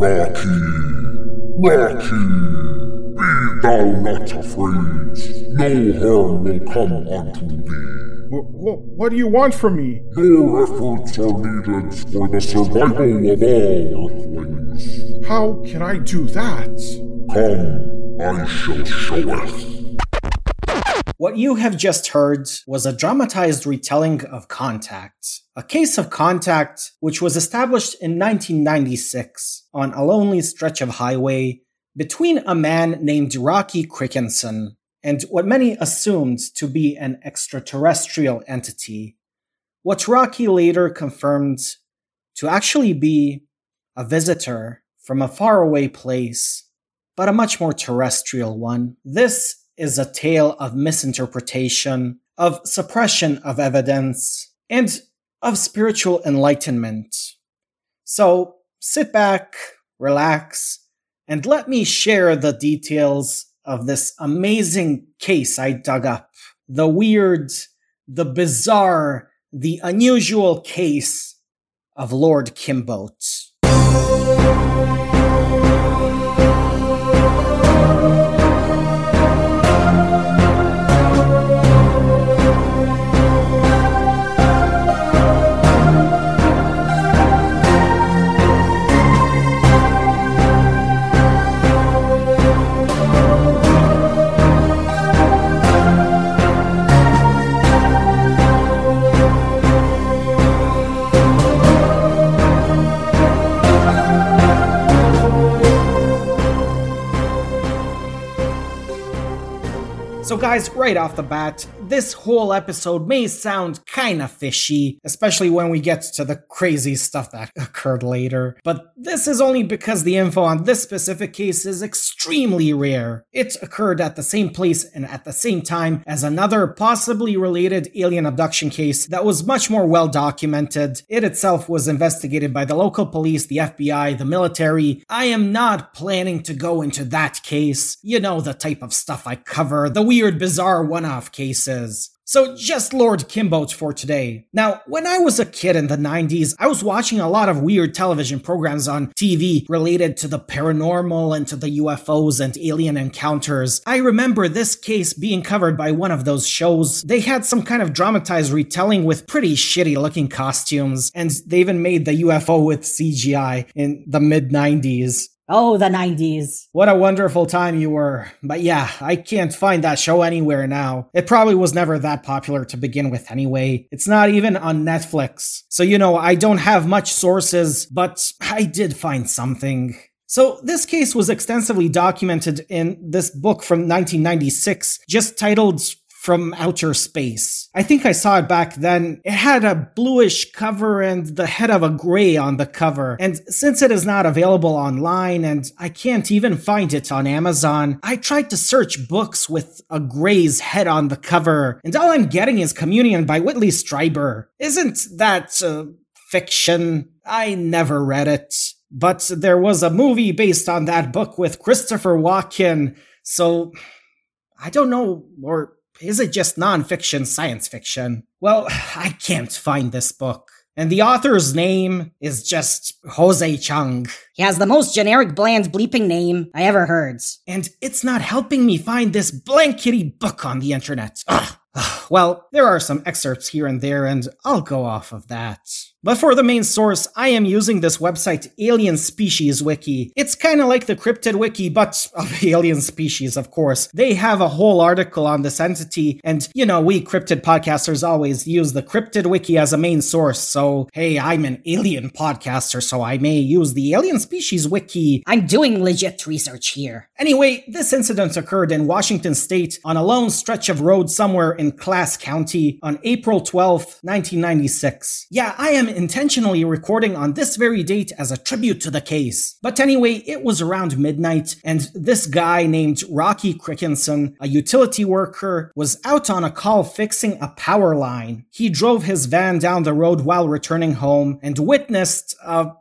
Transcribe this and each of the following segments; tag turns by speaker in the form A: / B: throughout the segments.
A: Rocky, Rocky, be thou not afraid. No harm will come unto thee.
B: Wh- what what do you want from me?
A: Your efforts are needed for the survival of all Earthlings.
B: How can I do that?
A: Come, I shall showeth.
C: What you have just heard was a dramatized retelling of Contact, a case of contact which was established in 1996 on a lonely stretch of highway between a man named Rocky Crikenson and what many assumed to be an extraterrestrial entity. What Rocky later confirmed to actually be a visitor from a faraway place, but a much more terrestrial one. This is a tale of misinterpretation, of suppression of evidence, and of spiritual enlightenment. So sit back, relax, and let me share the details of this amazing case I dug up. The weird, the bizarre, the unusual case of Lord Kinbote. Guys, right off the bat, this whole episode may sound kinda fishy, especially when we get to the crazy stuff that occurred later. But this is only because the info on this specific case is extremely rare. It occurred at the same place and at the same time as another possibly related alien abduction case that was much more well documented. It itself was investigated by the local police, the FBI, the military. I am not planning to go into that case. You know the type of stuff I cover, the weird, bizarre one off cases. So, just Lord Kinbote for today. Now, when I was a kid in the 90s, I was watching a lot of weird television programs on TV related to the paranormal and to the UFOs and alien encounters. I remember this case being covered by one of those shows. They had some kind of dramatized retelling with pretty shitty looking costumes, and they even made the UFO with CGI in the mid 90s.
D: Oh, the 90s.
C: What a wonderful time you were. But yeah, I can't find that show anywhere now. It probably was never that popular to begin with anyway. It's not even on Netflix. So, you know, I don't have much sources, but I did find something. So, this case was extensively documented in this book from 1996, just titled from outer space. I think I saw it back then. It had a bluish cover and the head of a gray on the cover. And since it is not available online and I can't even find it on Amazon, I tried to search books with a gray's head on the cover, and all I'm getting is Communion by Whitley Strieber. Isn't that uh, fiction? I never read it. But there was a movie based on that book with Christopher Walken, so I don't know, or is it just nonfiction science fiction? Well, I can't find this book. And the author's name is just Jose Chung.
D: He has the most generic bland bleeping name I ever heard.
C: And it's not helping me find this blankety book on the internet. Ugh. Well, there are some excerpts here and there, and I'll go off of that. But for the main source, I am using this website, Alien Species Wiki. It's kinda like the Cryptid Wiki, but of alien species, of course. They have a whole article on this entity, and you know, we cryptid podcasters always use the Cryptid Wiki as a main source, so hey, I'm an alien podcaster, so I may use the Alien Species Wiki.
D: I'm doing legit research here.
C: Anyway, this incident occurred in Washington state on a lone stretch of road somewhere in Klass County on April 12th, 1996. Yeah, I am intentionally recording on this very date as a tribute to the case. But anyway, it was around midnight, and this guy named Rocky Crikenson, a utility worker, was out on a call fixing a power line. He drove his van down the road while returning home and witnessed a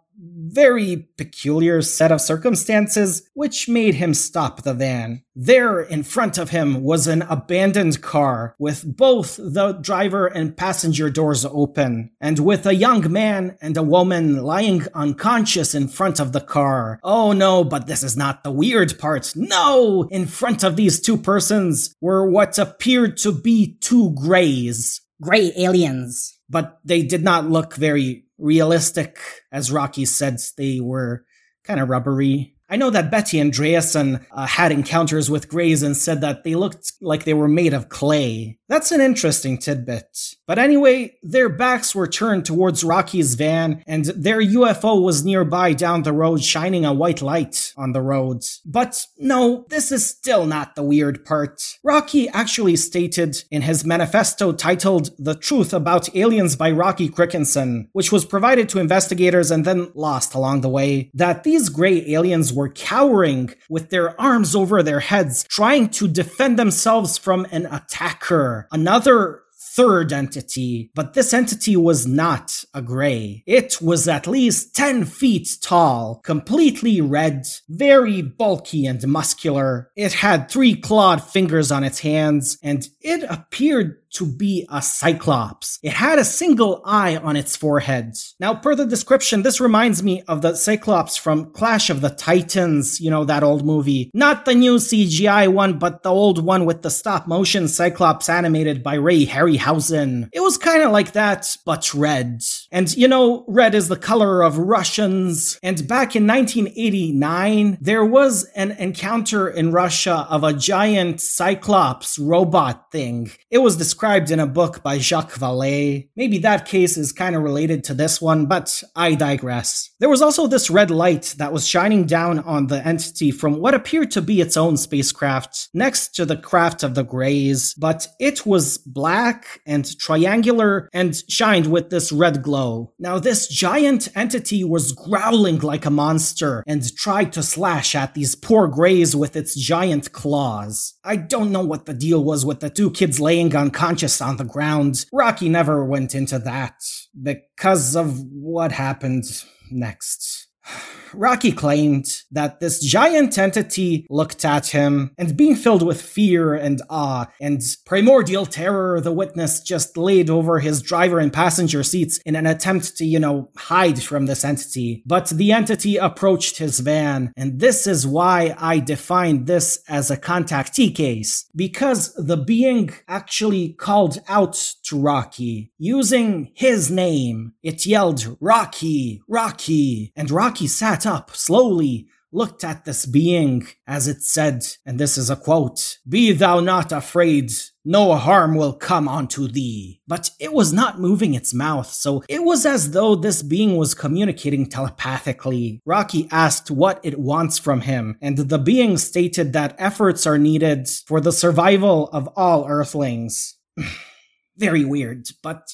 C: very peculiar set of circumstances which made him stop the van. There in front of him was an abandoned car with both the driver and passenger doors open, and with a young man and a woman lying unconscious in front of the car. Oh no, but this is not the weird part. No! In front of these two persons were what appeared to be two grays.
D: Gray aliens.
C: But they did not look very realistic. As Rocky said, they were kind of rubbery. I know that Betty Andreasson uh, had encounters with Greys and said that they looked like they were made of clay. That's an interesting tidbit. But anyway, their backs were turned towards Rocky's van, and their UFO was nearby down the road, shining a white light on the road. But no, this is still not the weird part. Rocky actually stated in his manifesto titled The Truth About Aliens by Rocky Crikenson, which was provided to investigators and then lost along the way, that these gray aliens were cowering with their arms over their heads, trying to defend themselves from an attacker. Another third entity, but this entity was not a gray. It was at least 10 feet tall, completely red, very bulky and muscular. It had three clawed fingers on its hands, and it appeared to be a cyclops. It had a single eye on its forehead. Now, per the description, this reminds me of the cyclops from Clash of the Titans, you know, that old movie. Not the new CGI one, but the old one with the stop motion cyclops animated by Ray Harryhausen. It was kind of like that, but red. And you know, red is the color of Russians. And back in 1989, there was an encounter in Russia of a giant cyclops robot thing. It was described in a book by Jacques Vallée. Maybe that case is kind of related to this one, but I digress. There was also this red light that was shining down on the entity from what appeared to be its own spacecraft, next to the craft of the Greys, but it was black and triangular and shined with this red glow. Now, this giant entity was growling like a monster and tried to slash at these poor Greys with its giant claws. I don't know what the deal was with the two kids laying unconscious on the ground. Rocky never went into that because of what happened next. Rocky claimed that this giant entity looked at him, and being filled with fear and awe and primordial terror, the witness just laid over his driver and passenger seats in an attempt to, you know, hide from this entity. But the entity approached his van, and this is why I define this as a contactee case, because the being actually called out to Rocky using his name. It yelled, Rocky, Rocky, and Rocky sat up slowly, looked at this being as it said, and this is a quote, Be thou not afraid, no harm will come unto thee. But it was not moving its mouth, so it was as though this being was communicating telepathically. Rocky asked what it wants from him, and the being stated that efforts are needed for the survival of all Earthlings. Very weird, but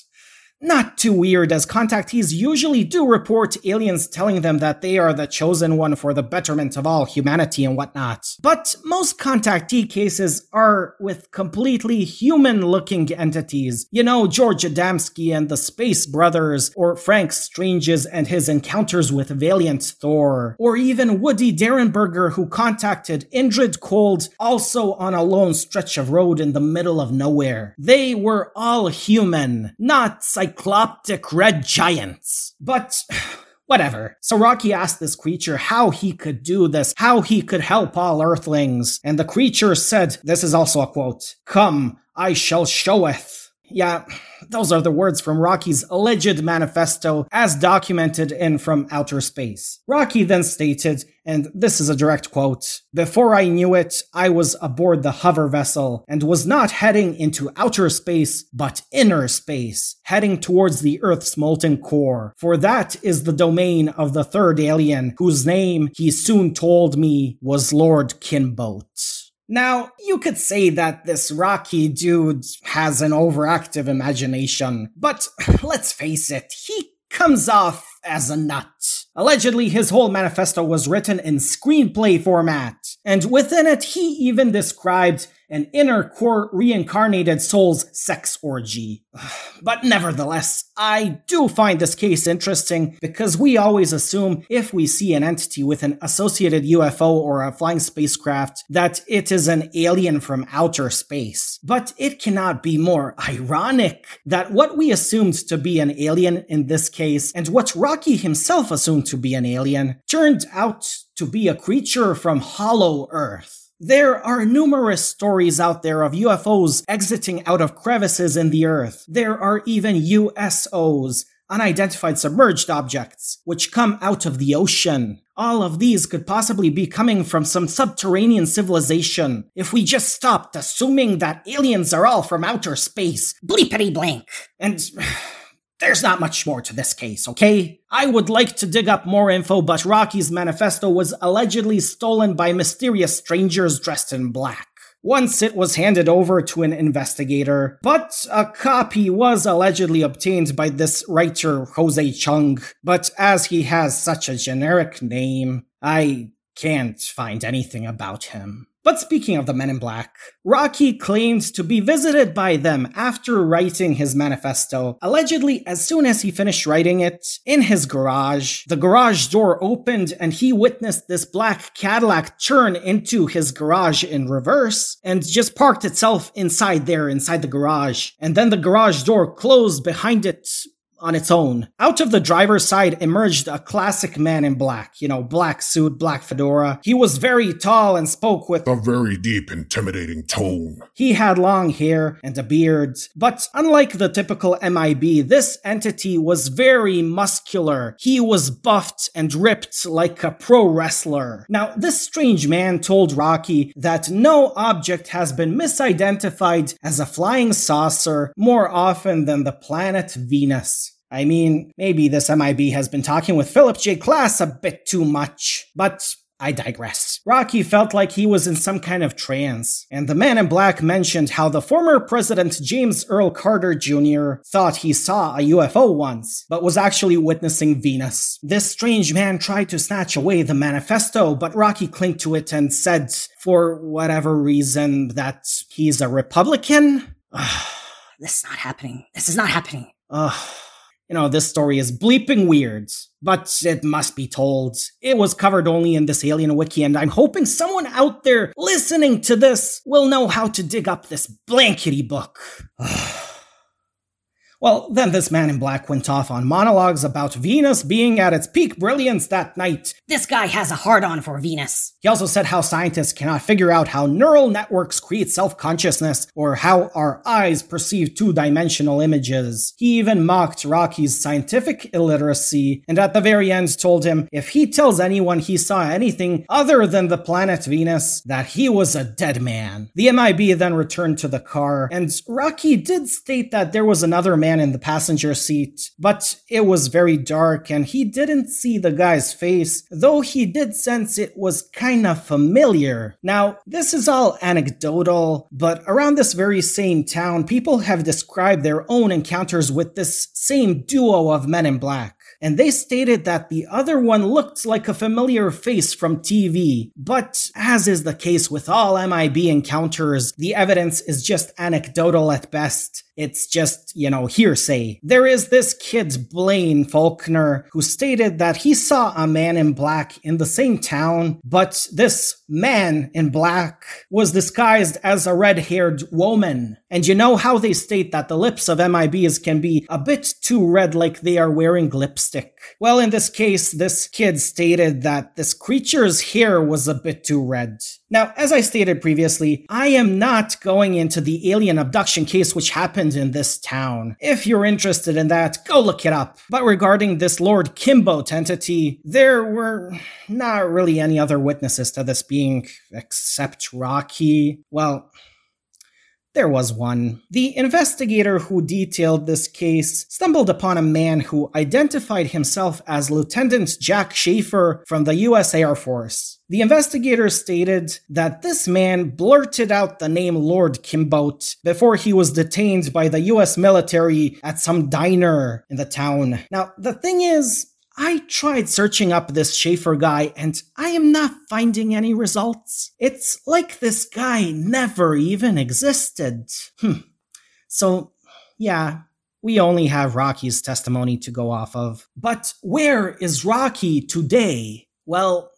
C: not too weird, as contactees usually do report aliens telling them that they are the chosen one for the betterment of all humanity and whatnot. But most contactee cases are with completely human looking entities. You know, George Adamski and the Space Brothers, or Frank Stranges and his encounters with Valiant Thor, or even Woody Derenberger who contacted Indrid Cold also on a lone stretch of road in the middle of nowhere. They were all human, not psych cycloptic red giants. But Whatever. So Rocky asked this creature how he could do this, how he could help all earthlings, and the creature said, this is also a quote, Come, I shall showeth. Yeah, those are the words from Rocky's alleged manifesto as documented in From Outer Space. Rocky then stated, and this is a direct quote, Before I knew it, I was aboard the hover vessel and was not heading into outer space, but inner space, heading towards the Earth's molten core. For that is the domain of the third alien, whose name he soon told me was Lord Kinbote. Now, you could say that this Rocky dude has an overactive imagination, but let's face it, he comes off as a nut. Allegedly, his whole manifesto was written in screenplay format, and within it, he even described an inner core reincarnated soul's sex orgy. But nevertheless, I do find this case interesting because we always assume if we see an entity with an associated UFO or a flying spacecraft that it is an alien from outer space. But it cannot be more ironic that what we assumed to be an alien in this case and what Rocky himself assumed to be an alien turned out to be a creature from Hollow Earth. There are numerous stories out there of UFOs exiting out of crevices in the earth. There are even USOs, unidentified submerged objects, which come out of the ocean. All of these could possibly be coming from some subterranean civilization if we just stopped assuming that aliens are all from outer space.
D: Bleepity blank.
C: And there's not much more to this case, okay? I would like to dig up more info, but Rocky's manifesto was allegedly stolen by mysterious strangers dressed in black. Once it was handed over to an investigator, but a copy was allegedly obtained by this writer, Jose Chung. But as he has such a generic name, I can't find anything about him. But speaking of the Men in Black, Rocky claims to be visited by them after writing his manifesto. Allegedly, as soon as he finished writing it, in his garage, the garage door opened and he witnessed this black Cadillac turn into his garage in reverse and just parked itself inside there, inside the garage. And then the garage door closed behind it on its own. Out of the driver's side emerged a classic man in black, you know, black suit, black fedora. He was very tall and spoke with
A: A very deep, intimidating tone.
C: he had long hair and a beard, but unlike the typical MIB, this entity was very muscular. He was buffed and ripped like a pro wrestler. Now, this strange man told Rocky that no object has been misidentified as a flying saucer more often than the planet Venus. I mean, maybe this MIB has been talking with Philip J. Klass a bit too much, but I digress. Rocky felt like he was in some kind of trance, and the man in black mentioned how the former President James Earl Carter Jr. thought he saw a UFO once, but was actually witnessing Venus. This strange man tried to snatch away the manifesto, but Rocky clung to it and said, for whatever reason, that he's a Republican?
D: This is not happening. This is not happening.
C: Ugh. You know, this story is bleeping weird, but it must be told. It was covered only in this alien wiki, and I'm hoping someone out there listening to this will know how to dig up this blankety book. Well, then this man in black went off on monologues about Venus being at its peak brilliance that night.
D: This guy has a hard on for Venus.
C: He also said how scientists cannot figure out how neural networks create self consciousness or how our eyes perceive two dimensional images. He even mocked Rocky's scientific illiteracy and at the very end told him if he tells anyone he saw anything other than the planet Venus, that he was a dead man. The MIB then returned to the car, and Rocky did state that there was another man in the passenger seat, but it was very dark and he didn't see the guy's face, though he did sense it was kinda familiar. Now, this is all anecdotal, but around this very same town, people have described their own encounters with this same duo of men in black and they stated that the other one looked like a familiar face from TV. But as is the case with all MIB encounters, the evidence is just anecdotal at best. It's just, you know, hearsay. There is this kid, Blaine Faulkner, who stated that he saw a man in black in the same town, but this man in black was disguised as a red haired woman. And you know how they state that the lips of MIBs can be a bit too red, like they are wearing lipstick? Well, in this case, this kid stated that this creature's hair was a bit too red. Now, as I stated previously, I am not going into the alien abduction case which happened in this town. If you're interested in that, go look it up. But regarding this Lord Kimbo entity, there were not really any other witnesses to this being except Rocky. Well, there was one. The investigator who detailed this case stumbled upon a man who identified himself as Lieutenant Jack Schaefer from the US Air Force. The investigator stated that this man blurted out the name Lord Kinbote before he was detained by the US military at some diner in the town. Now, the thing is, I tried searching up this Schaefer guy and I am not finding any results. It's like this guy never even existed. Hmm. So, yeah, we only have Rocky's testimony to go off of. But where is Rocky today? Well,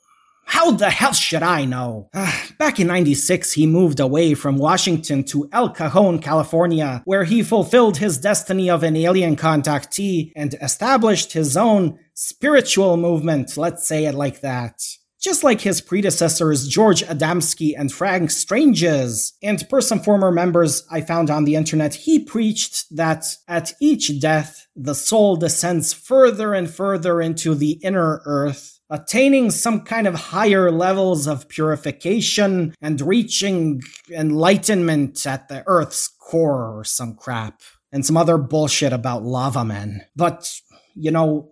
C: how the hell should I know? Back in 96, he moved away from Washington to El Cajon, California, where he fulfilled his destiny of an alien contactee and established his own spiritual movement, let's say it like that. Just like his predecessors George Adamski and Frank Stranges, and per some former members I found on the internet, he preached that at each death, the soul descends further and further into the inner earth attaining some kind of higher levels of purification and reaching enlightenment at the Earth's core or some crap. And some other bullshit about lava men. But, you know,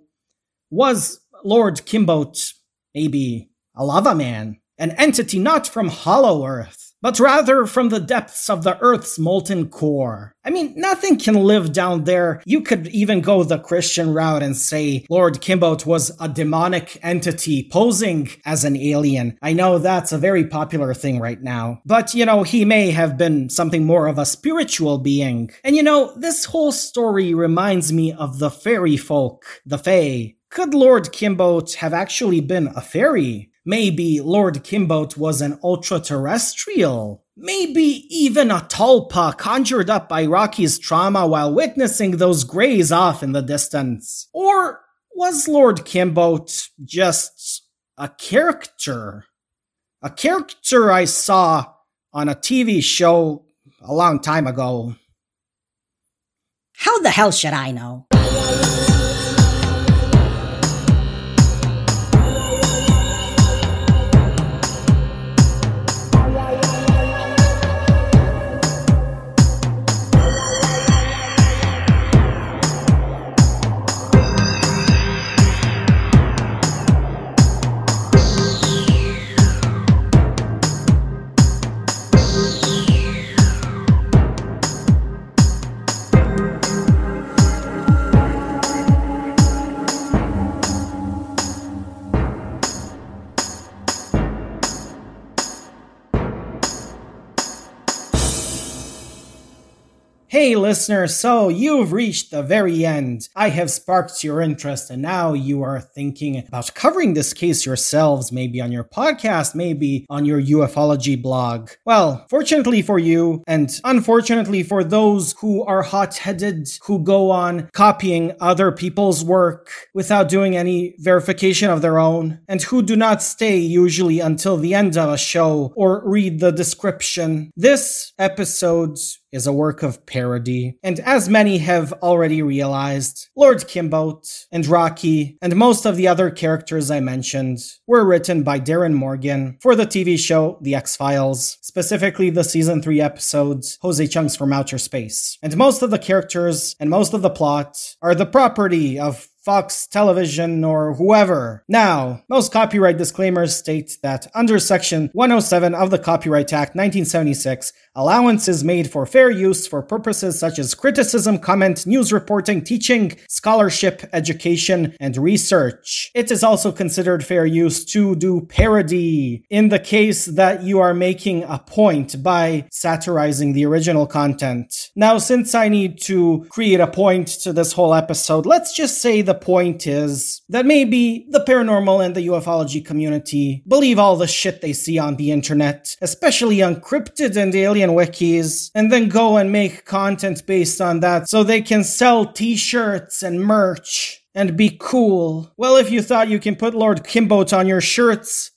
C: was Lord Kinbote maybe a lava man? An entity not from Hollow Earth? but rather from the depths of the Earth's molten core. I mean, nothing can live down there. You could even go the Christian route and say Lord Kinbote was a demonic entity posing as an alien. I know that's a very popular thing right now. But, you know, he may have been something more of a spiritual being. And, you know, this whole story reminds me of the fairy folk, the Fae. Could Lord Kinbote have actually been a fairy? Maybe Lord Kinbote was an ultra terrestrial. Maybe even a tulpa conjured up by Rocky's trauma while witnessing those greys off in the distance. Or was Lord Kinbote just a character? A character I saw on a TV show a long time ago.
D: How the hell should I know?
C: Hey listeners, so you've reached the very end. I have sparked your interest and now you are thinking about covering this case yourselves, maybe on your podcast, maybe on your ufology blog. Well, fortunately for you, and unfortunately for those who are hot-headed, who go on copying other people's work without doing any verification of their own, and who do not stay usually until the end of a show or read the description, this episode is a work of parody, and as many have already realized, Lord Kinbote and Rocky and most of the other characters I mentioned were written by Darin Morgan for the TV show The X-Files, specifically the season 3 episodes Jose Chung's from Outer Space. And most of the characters and most of the plot are the property of Fox Television, or whoever. Now, most copyright disclaimers state that under Section 107 of the Copyright Act 1976, allowance is made for fair use for purposes such as criticism, comment, news reporting, teaching, scholarship, education, and research. It is also considered fair use to do parody in the case that you are making a point by satirizing the original content. Now, since I need to create a point to this whole episode, let's just say the point is that maybe the paranormal and the ufology community believe all the shit they see on the internet, especially on cryptid and alien wikis, and then go and make content based on that so they can sell t-shirts and merch and be cool. Well, if you thought you can put Lord Kinbote on your shirts,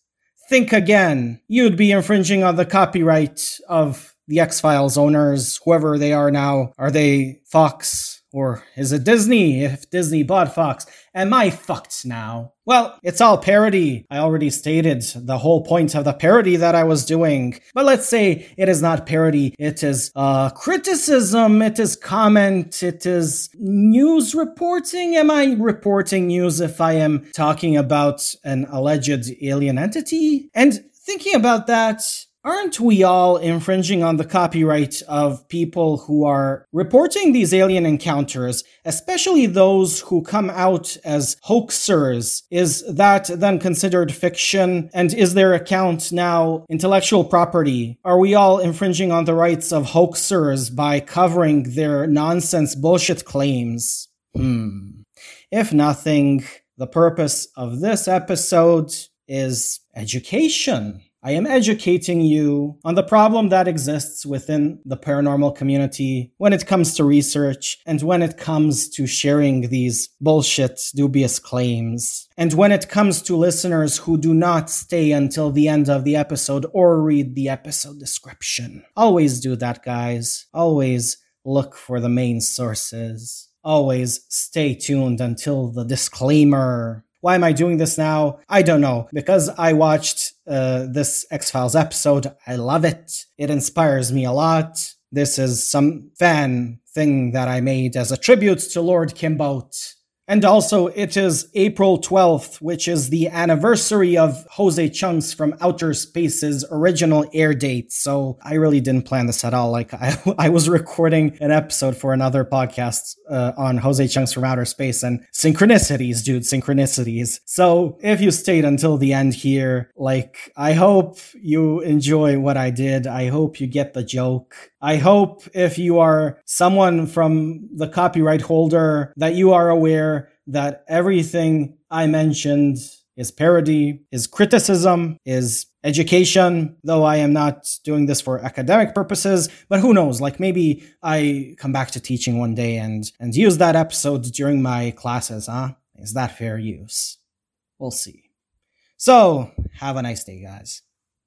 C: think again. You'd be infringing on the copyright of the X Files owners, whoever they are now. Are they Fox? Or is it Disney if Disney bought Fox? Am I fucked now? Well, it's all parody. I already stated the whole point of the parody that I was doing. But let's say it is not parody. It is uh, criticism. It is comment. It is news reporting. Am I reporting news if I am talking about an alleged alien entity? And thinking about that, Aren't we all infringing on the copyright of people who are reporting these alien encounters, especially those who come out as hoaxers? Is that then considered fiction? And is their account now intellectual property? Are we all infringing on the rights of hoaxers by covering their nonsense bullshit claims? Hmm. If nothing, the purpose of this episode is education. I am educating you on the problem that exists within the paranormal community when it comes to research and when it comes to sharing these bullshit, dubious claims. And when it comes to listeners who do not stay until the end of the episode or read the episode description. Always do that, guys. Always look for the main sources. Always stay tuned until the disclaimer. Why am I doing this now? I don't know. Because I watched uh, this X Files episode. I love it. It inspires me a lot. This is some fan thing that I made as a tribute to Lord Kinbote. And also, it is April 12th, which is the anniversary of Jose Chung's from Outer Space's original air date. So I really didn't plan this at all. Like, I, I was recording an episode for another podcast uh, on Jose Chung's from Outer Space and synchronicities, dude, synchronicities. So if you stayed until the end here, like, I hope you enjoy what I did. I hope you get the joke. I hope if you are someone from the copyright holder that you are aware that everything I mentioned is parody, is criticism, is education, though I am not doing this for academic purposes, but who knows, like maybe I come back to teaching one day and and use that episode during my classes, huh? Is that fair use? We'll see. So, have a nice day, guys.